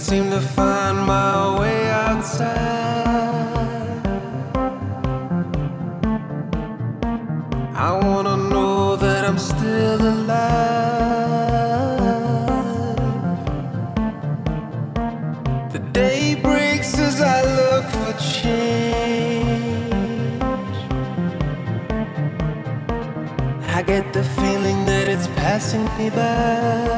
Seem to find my way outside. I wanna know that I'm still alive. The day breaks as I look for change. I get the feeling that it's passing me by.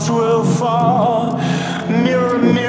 clouds will fall. Mirror, mirror.